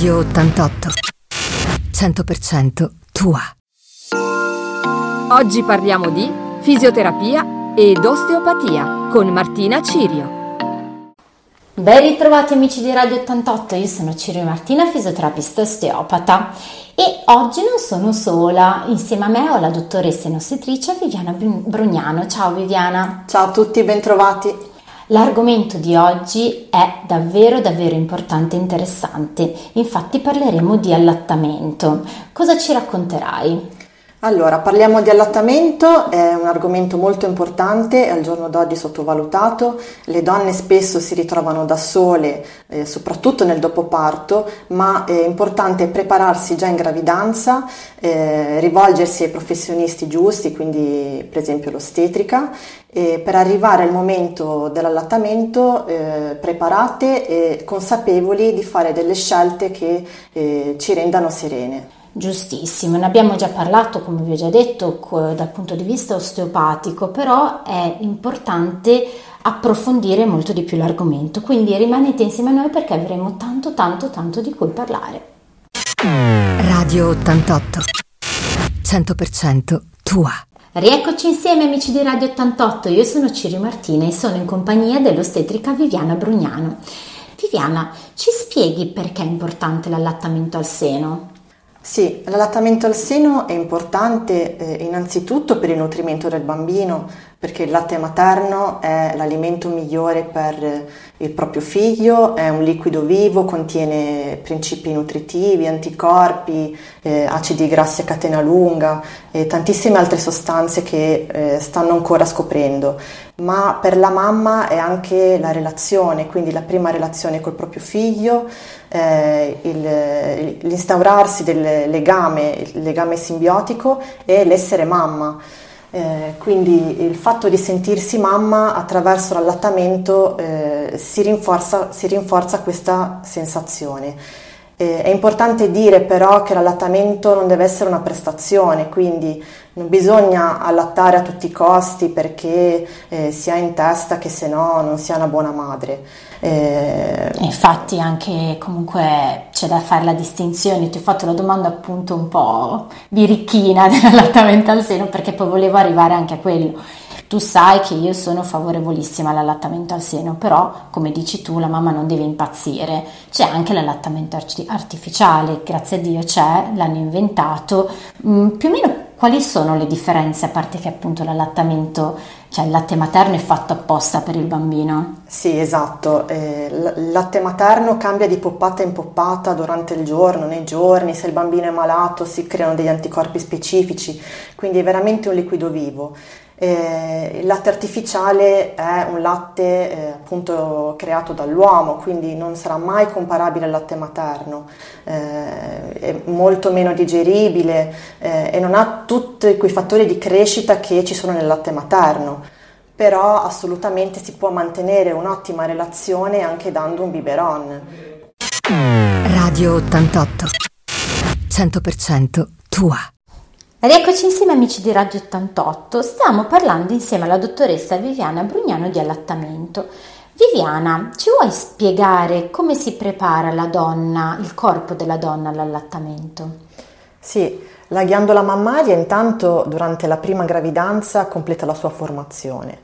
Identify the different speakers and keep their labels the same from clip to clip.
Speaker 1: Radio 88. 100% tua.
Speaker 2: Oggi parliamo di fisioterapia ed osteopatia con Martina Cirio.
Speaker 3: Ben ritrovati amici di Radio 88, io sono Cirio Martina, fisioterapista osteopata e oggi non sono sola, insieme a me ho la dottoressa in ostetricia Viviana Brugnano. Ciao Viviana.
Speaker 4: Ciao a tutti, bentrovati.
Speaker 3: L'argomento di oggi è davvero davvero importante e interessante, infatti parleremo di allattamento. Cosa ci racconterai?
Speaker 4: Allora, parliamo di allattamento, è un argomento molto importante, al giorno d'oggi sottovalutato. Le donne spesso si ritrovano da sole, eh, soprattutto nel dopoparto, ma è importante prepararsi già in gravidanza, eh, rivolgersi ai professionisti giusti, quindi per esempio l'ostetrica, e per arrivare al momento dell'allattamento eh, preparate e consapevoli di fare delle scelte che eh, ci rendano serene.
Speaker 3: Giustissimo, ne abbiamo già parlato, come vi ho già detto, dal punto di vista osteopatico, però è importante approfondire molto di più l'argomento, quindi rimanete insieme a noi perché avremo tanto tanto tanto di cui parlare.
Speaker 1: Radio 88 100% tua.
Speaker 3: Rieccoci insieme amici di Radio 88, io sono Ciri Martina e sono in compagnia dell'ostetrica Viviana Brugnano. Viviana, ci spieghi perché è importante l'allattamento al seno?
Speaker 4: Sì, l'allattamento al seno è importante eh, innanzitutto per il nutrimento del bambino, perché il latte materno è l'alimento migliore per il proprio figlio, è un liquido vivo, contiene principi nutritivi, anticorpi, eh, acidi grassi a catena lunga e tantissime altre sostanze che eh, stanno ancora scoprendo. Ma per la mamma è anche la relazione, quindi la prima relazione col proprio figlio, eh, il, l'instaurarsi del legame, il legame simbiotico e l'essere mamma. Eh, quindi il fatto di sentirsi mamma attraverso l'allattamento eh, si, rinforza, si, rinforza, questa sensazione. Eh, è importante dire però che l'allattamento non deve essere una prestazione, quindi non bisogna allattare a tutti i costi perché eh, si ha in testa che se no non sia una buona madre.
Speaker 3: Eh, Infatti anche comunque c'è da fare la distinzione, ti ho fatto la domanda appunto un po' birichina dell'allattamento al seno perché poi volevo arrivare anche a quello. Tu sai che io sono favorevolissima all'allattamento al seno, però come dici tu la mamma non deve impazzire. C'è anche l'allattamento artificiale, grazie a Dio c'è, l'hanno inventato. Mm, più o meno quali sono le differenze, a parte che appunto l'allattamento, cioè il latte materno è fatto apposta per il bambino?
Speaker 4: Sì, esatto. Eh, il latte materno cambia di poppata in poppata durante il giorno, nei giorni, se il bambino è malato si creano degli anticorpi specifici, quindi è veramente un liquido vivo. Eh, il latte artificiale è un latte eh, appunto creato dall'uomo, quindi non sarà mai comparabile al latte materno, eh, è molto meno digeribile eh, e non ha tutti quei fattori di crescita che ci sono nel latte materno, però assolutamente si può mantenere un'ottima relazione anche dando un biberon.
Speaker 1: Radio 88 100% tua.
Speaker 3: Rieccoci insieme amici di Radio 88, stiamo parlando insieme alla dottoressa Viviana Brugnano di allattamento. Viviana, ci vuoi spiegare come si prepara la donna, il corpo della donna all'allattamento?
Speaker 4: Sì, la ghiandola mammaria intanto durante la prima gravidanza completa la sua formazione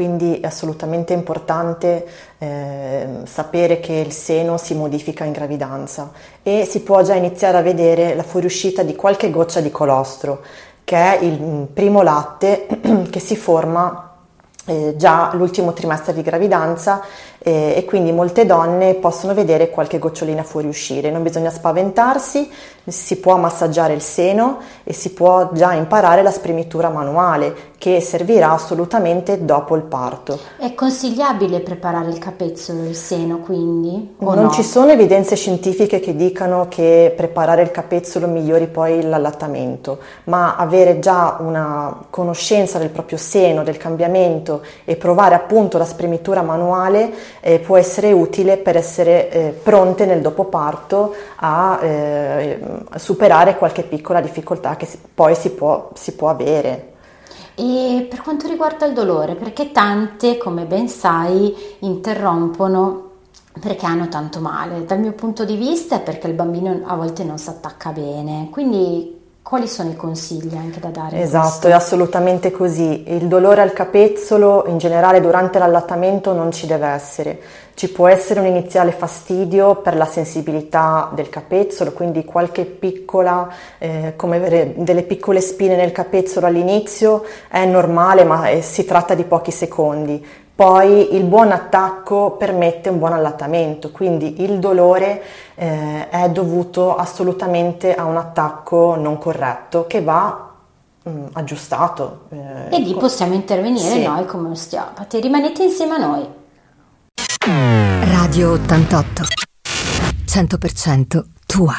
Speaker 4: quindi è assolutamente importante eh, sapere che il seno si modifica in gravidanza e si può già iniziare a vedere la fuoriuscita di qualche goccia di colostro, che è il primo latte che si forma eh, già l'ultimo trimestre di gravidanza eh, e quindi molte donne possono vedere qualche gocciolina fuoriuscire. Non bisogna spaventarsi, si può massaggiare il seno e si può già imparare la spremitura manuale che servirà assolutamente dopo il parto.
Speaker 3: È consigliabile preparare il capezzolo e il seno quindi?
Speaker 4: non
Speaker 3: no?
Speaker 4: ci sono evidenze scientifiche che dicano che preparare il capezzolo migliori poi l'allattamento, ma avere già una conoscenza del proprio seno, del cambiamento e provare appunto la spremitura manuale eh, può essere utile per essere eh, pronte nel dopoparto a eh, superare qualche piccola difficoltà che si, poi si può, si può avere.
Speaker 3: E per quanto riguarda il dolore, perché tante, come ben sai, interrompono perché hanno tanto male. Dal mio punto di vista è perché il bambino a volte non si attacca bene. Quindi quali sono i consigli anche da dare?
Speaker 4: Esatto, è assolutamente così. Il dolore al capezzolo in generale durante l'allattamento non ci deve essere. Ci può essere un iniziale fastidio per la sensibilità del capezzolo, quindi qualche piccola, eh, come delle piccole spine nel capezzolo all'inizio è normale, ma eh, si tratta di pochi secondi. Poi il buon attacco permette un buon allattamento, quindi il dolore eh, è dovuto assolutamente a un attacco non corretto che va mh, mm, aggiustato.
Speaker 3: Eh, e lì possiamo intervenire sì. noi come osteopati. Rimanete insieme a noi.
Speaker 1: Radio 88 100% tua.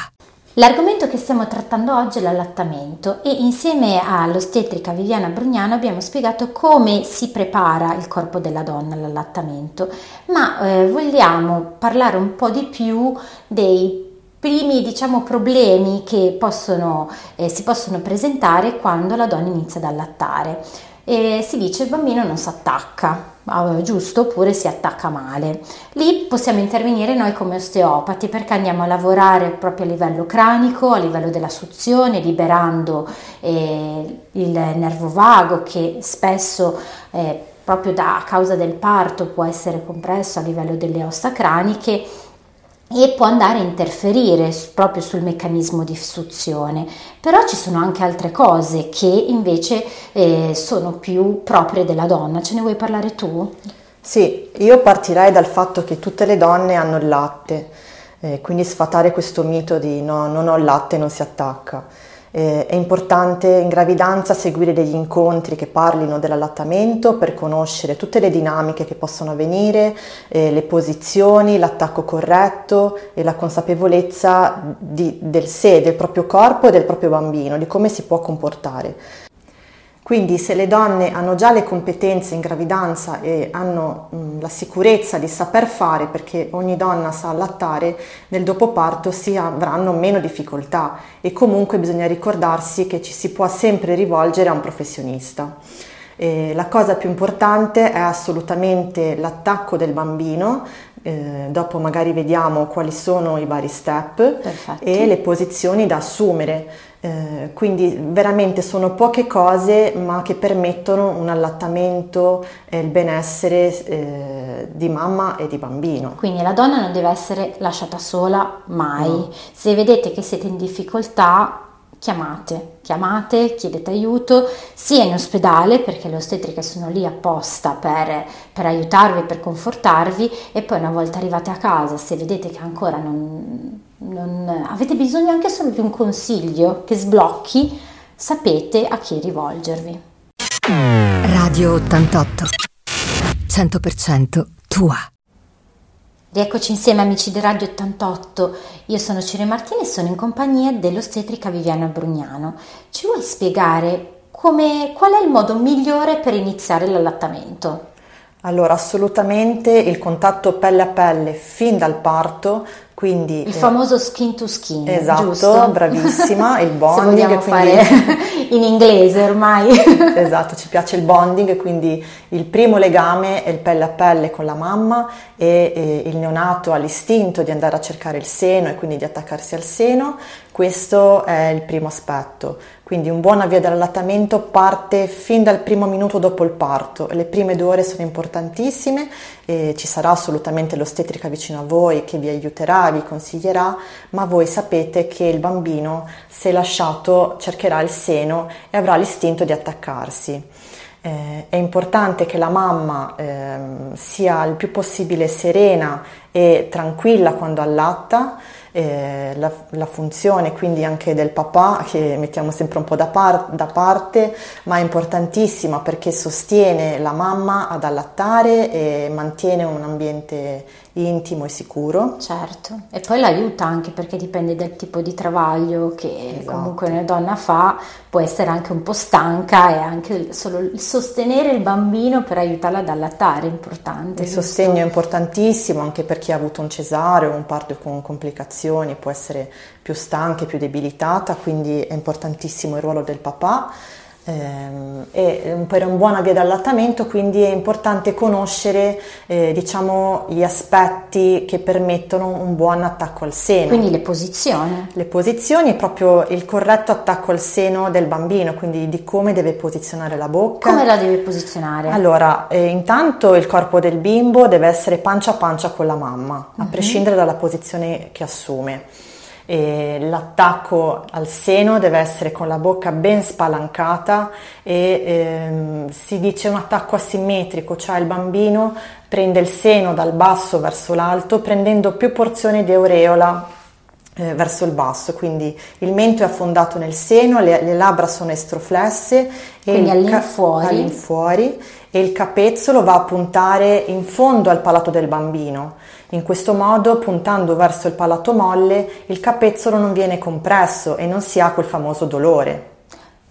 Speaker 3: L'argomento che stiamo trattando oggi è l'allattamento e insieme all'ostetrica Viviana Brugnano abbiamo spiegato come si prepara il corpo della donna all'allattamento, ma eh, vogliamo parlare un po' di più dei primi diciamo, problemi che possono, eh, si possono presentare quando la donna inizia ad allattare. E si dice il bambino non si attacca, giusto oppure si attacca male. Lì possiamo intervenire noi come osteopati perché andiamo a lavorare proprio a livello cranico, a livello della suzione, liberando eh, il nervo vago che spesso eh, proprio da, a causa del parto può essere compresso a livello delle ossa craniche e può andare a interferire proprio sul meccanismo di suzione. Però ci sono anche altre cose che invece eh, sono più proprie della donna. Ce ne vuoi parlare tu?
Speaker 4: Sì, io partirei dal fatto che tutte le donne hanno il latte, eh, quindi sfatare questo mito di no, non ho il latte, non si attacca. Eh, è importante in gravidanza seguire degli incontri che parlino dell'allattamento per conoscere tutte le dinamiche che possono avvenire, eh, le posizioni, l'attacco corretto e la consapevolezza di, del sé, del proprio corpo e del proprio bambino, di come si può comportare. Quindi se le donne hanno già le competenze in gravidanza e hanno mh, la sicurezza di saper fare, perché ogni donna sa allattare, nel dopoparto si avranno meno difficoltà e comunque bisogna ricordarsi che ci si può sempre rivolgere a un professionista. E la cosa più importante è assolutamente l'attacco del bambino, eh, dopo magari vediamo quali sono i vari step Perfetto. e le posizioni da assumere. Eh, quindi veramente sono poche cose ma che permettono un allattamento e il benessere eh, di mamma e di bambino.
Speaker 3: Quindi la donna non deve essere lasciata sola mai. No. Se vedete che siete in difficoltà chiamate, chiamate, chiedete aiuto, sia in ospedale perché le ostetriche sono lì apposta per, per, aiutarvi, per confortarvi e poi una volta arrivate a casa, se vedete che ancora non, non avete bisogno anche solo di un consiglio che sblocchi, sapete a chi rivolgervi.
Speaker 1: Radio 88 100% tua.
Speaker 3: Rieccoci insieme amici di Radio 88, io sono Cire Martini e sono in compagnia dell'ostetrica Viviana Brugnano. Ci vuoi spiegare come, qual è il modo migliore per iniziare l'allattamento?
Speaker 4: Allora, assolutamente il contatto pelle a pelle fin dal parto quindi,
Speaker 3: il eh, famoso skin to skin.
Speaker 4: Esatto,
Speaker 3: giusto?
Speaker 4: bravissima, il bonding.
Speaker 3: Se quindi... fare in inglese ormai.
Speaker 4: esatto, ci piace il bonding, quindi il primo legame è il pelle a pelle con la mamma e, e il neonato ha l'istinto di andare a cercare il seno e quindi di attaccarsi al seno. Questo è il primo aspetto. Quindi un buon avvio dell'allattamento parte fin dal primo minuto dopo il parto. Le prime due ore sono importantissime e ci sarà assolutamente l'ostetrica vicino a voi che vi aiuterà, vi consiglierà, ma voi sapete che il bambino, se lasciato, cercherà il seno e avrà l'istinto di attaccarsi. Eh, è importante che la mamma eh, sia il più possibile serena e tranquilla quando allatta eh, la, la, funzione quindi anche del papà che mettiamo sempre un po' da, par- da, parte ma è importantissima perché sostiene la mamma ad allattare e mantiene un ambiente intimo e sicuro.
Speaker 3: Certo, e poi l'aiuta anche perché dipende dal tipo di travaglio che esatto. comunque una donna fa, può essere anche un po' stanca e anche solo il sostenere il bambino per aiutarla ad allattare è importante.
Speaker 4: Il giusto? sostegno è importantissimo anche per chi ha avuto un cesareo o un parto con complicazioni, può essere più stanca più debilitata, quindi è importantissimo il ruolo del papà Ehm, e per una buona via d'allattamento quindi è importante conoscere eh, diciamo, gli aspetti che permettono un buon attacco al seno.
Speaker 3: Quindi le posizioni.
Speaker 4: Le posizioni è proprio il corretto attacco al seno del bambino, quindi di come deve posizionare la bocca.
Speaker 3: Come la deve posizionare?
Speaker 4: Allora, eh, intanto il corpo del bimbo deve essere pancia a pancia con la mamma, a uh-huh. prescindere dalla posizione che assume. E l'attacco al seno deve essere con la bocca ben spalancata e ehm, si dice un attacco asimmetrico, cioè il bambino prende il seno dal basso verso l'alto prendendo più porzioni di aureola eh, verso il basso, quindi il mento è affondato nel seno, le, le labbra sono estroflesse
Speaker 3: e all'infuori.
Speaker 4: Ca- all'infuori e il capezzolo va a puntare in fondo al palato del bambino. In questo modo, puntando verso il palato molle, il capezzolo non viene compresso e non si ha quel famoso dolore.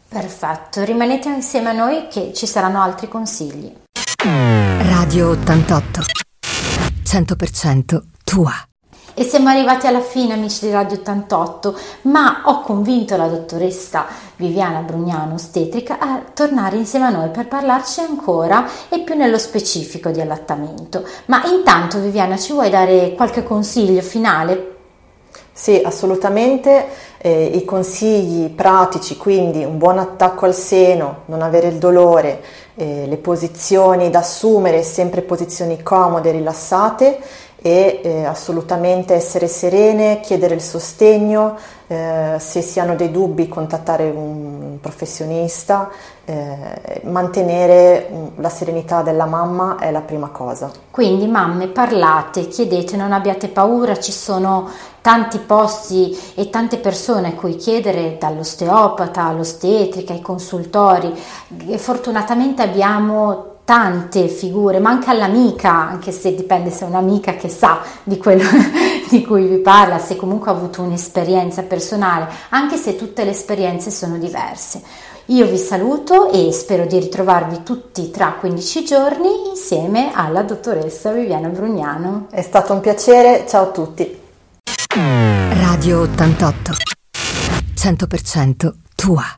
Speaker 3: Perfetto, rimanete insieme a noi che ci saranno altri consigli.
Speaker 1: Radio 88 100% tua.
Speaker 3: E siamo arrivati alla fine, amici di Radio 88, ma ho convinto la dottoressa Viviana Brugnano, ostetrica, a tornare insieme a noi per parlarci ancora e più nello specifico di allattamento. Ma intanto, Viviana, ci vuoi dare qualche consiglio finale?
Speaker 4: Sì, assolutamente. Eh, I consigli pratici, quindi un buon attacco al seno, non avere il dolore, eh, le posizioni da assumere, sempre posizioni comode, rilassate e eh, assolutamente essere serene, chiedere il sostegno, eh, se si hanno dei dubbi contattare un professionista, eh, mantenere mm, la serenità della mamma è la prima cosa.
Speaker 3: Quindi mamme parlate, chiedete, non abbiate paura, ci sono tanti posti e tante persone a cui chiedere, dall'osteopata all'ostetrica, ai consultori. Fortunatamente abbiamo tante figure, manca l'amica, anche se dipende se è un'amica che sa di quello di cui vi parla, se comunque ha avuto un'esperienza personale, anche se tutte le esperienze sono diverse. Io vi saluto e spero di ritrovarvi tutti tra 15 giorni insieme alla dottoressa Viviana Brugnano.
Speaker 4: È stato un piacere, ciao a tutti.
Speaker 1: Radio 88 100% tua.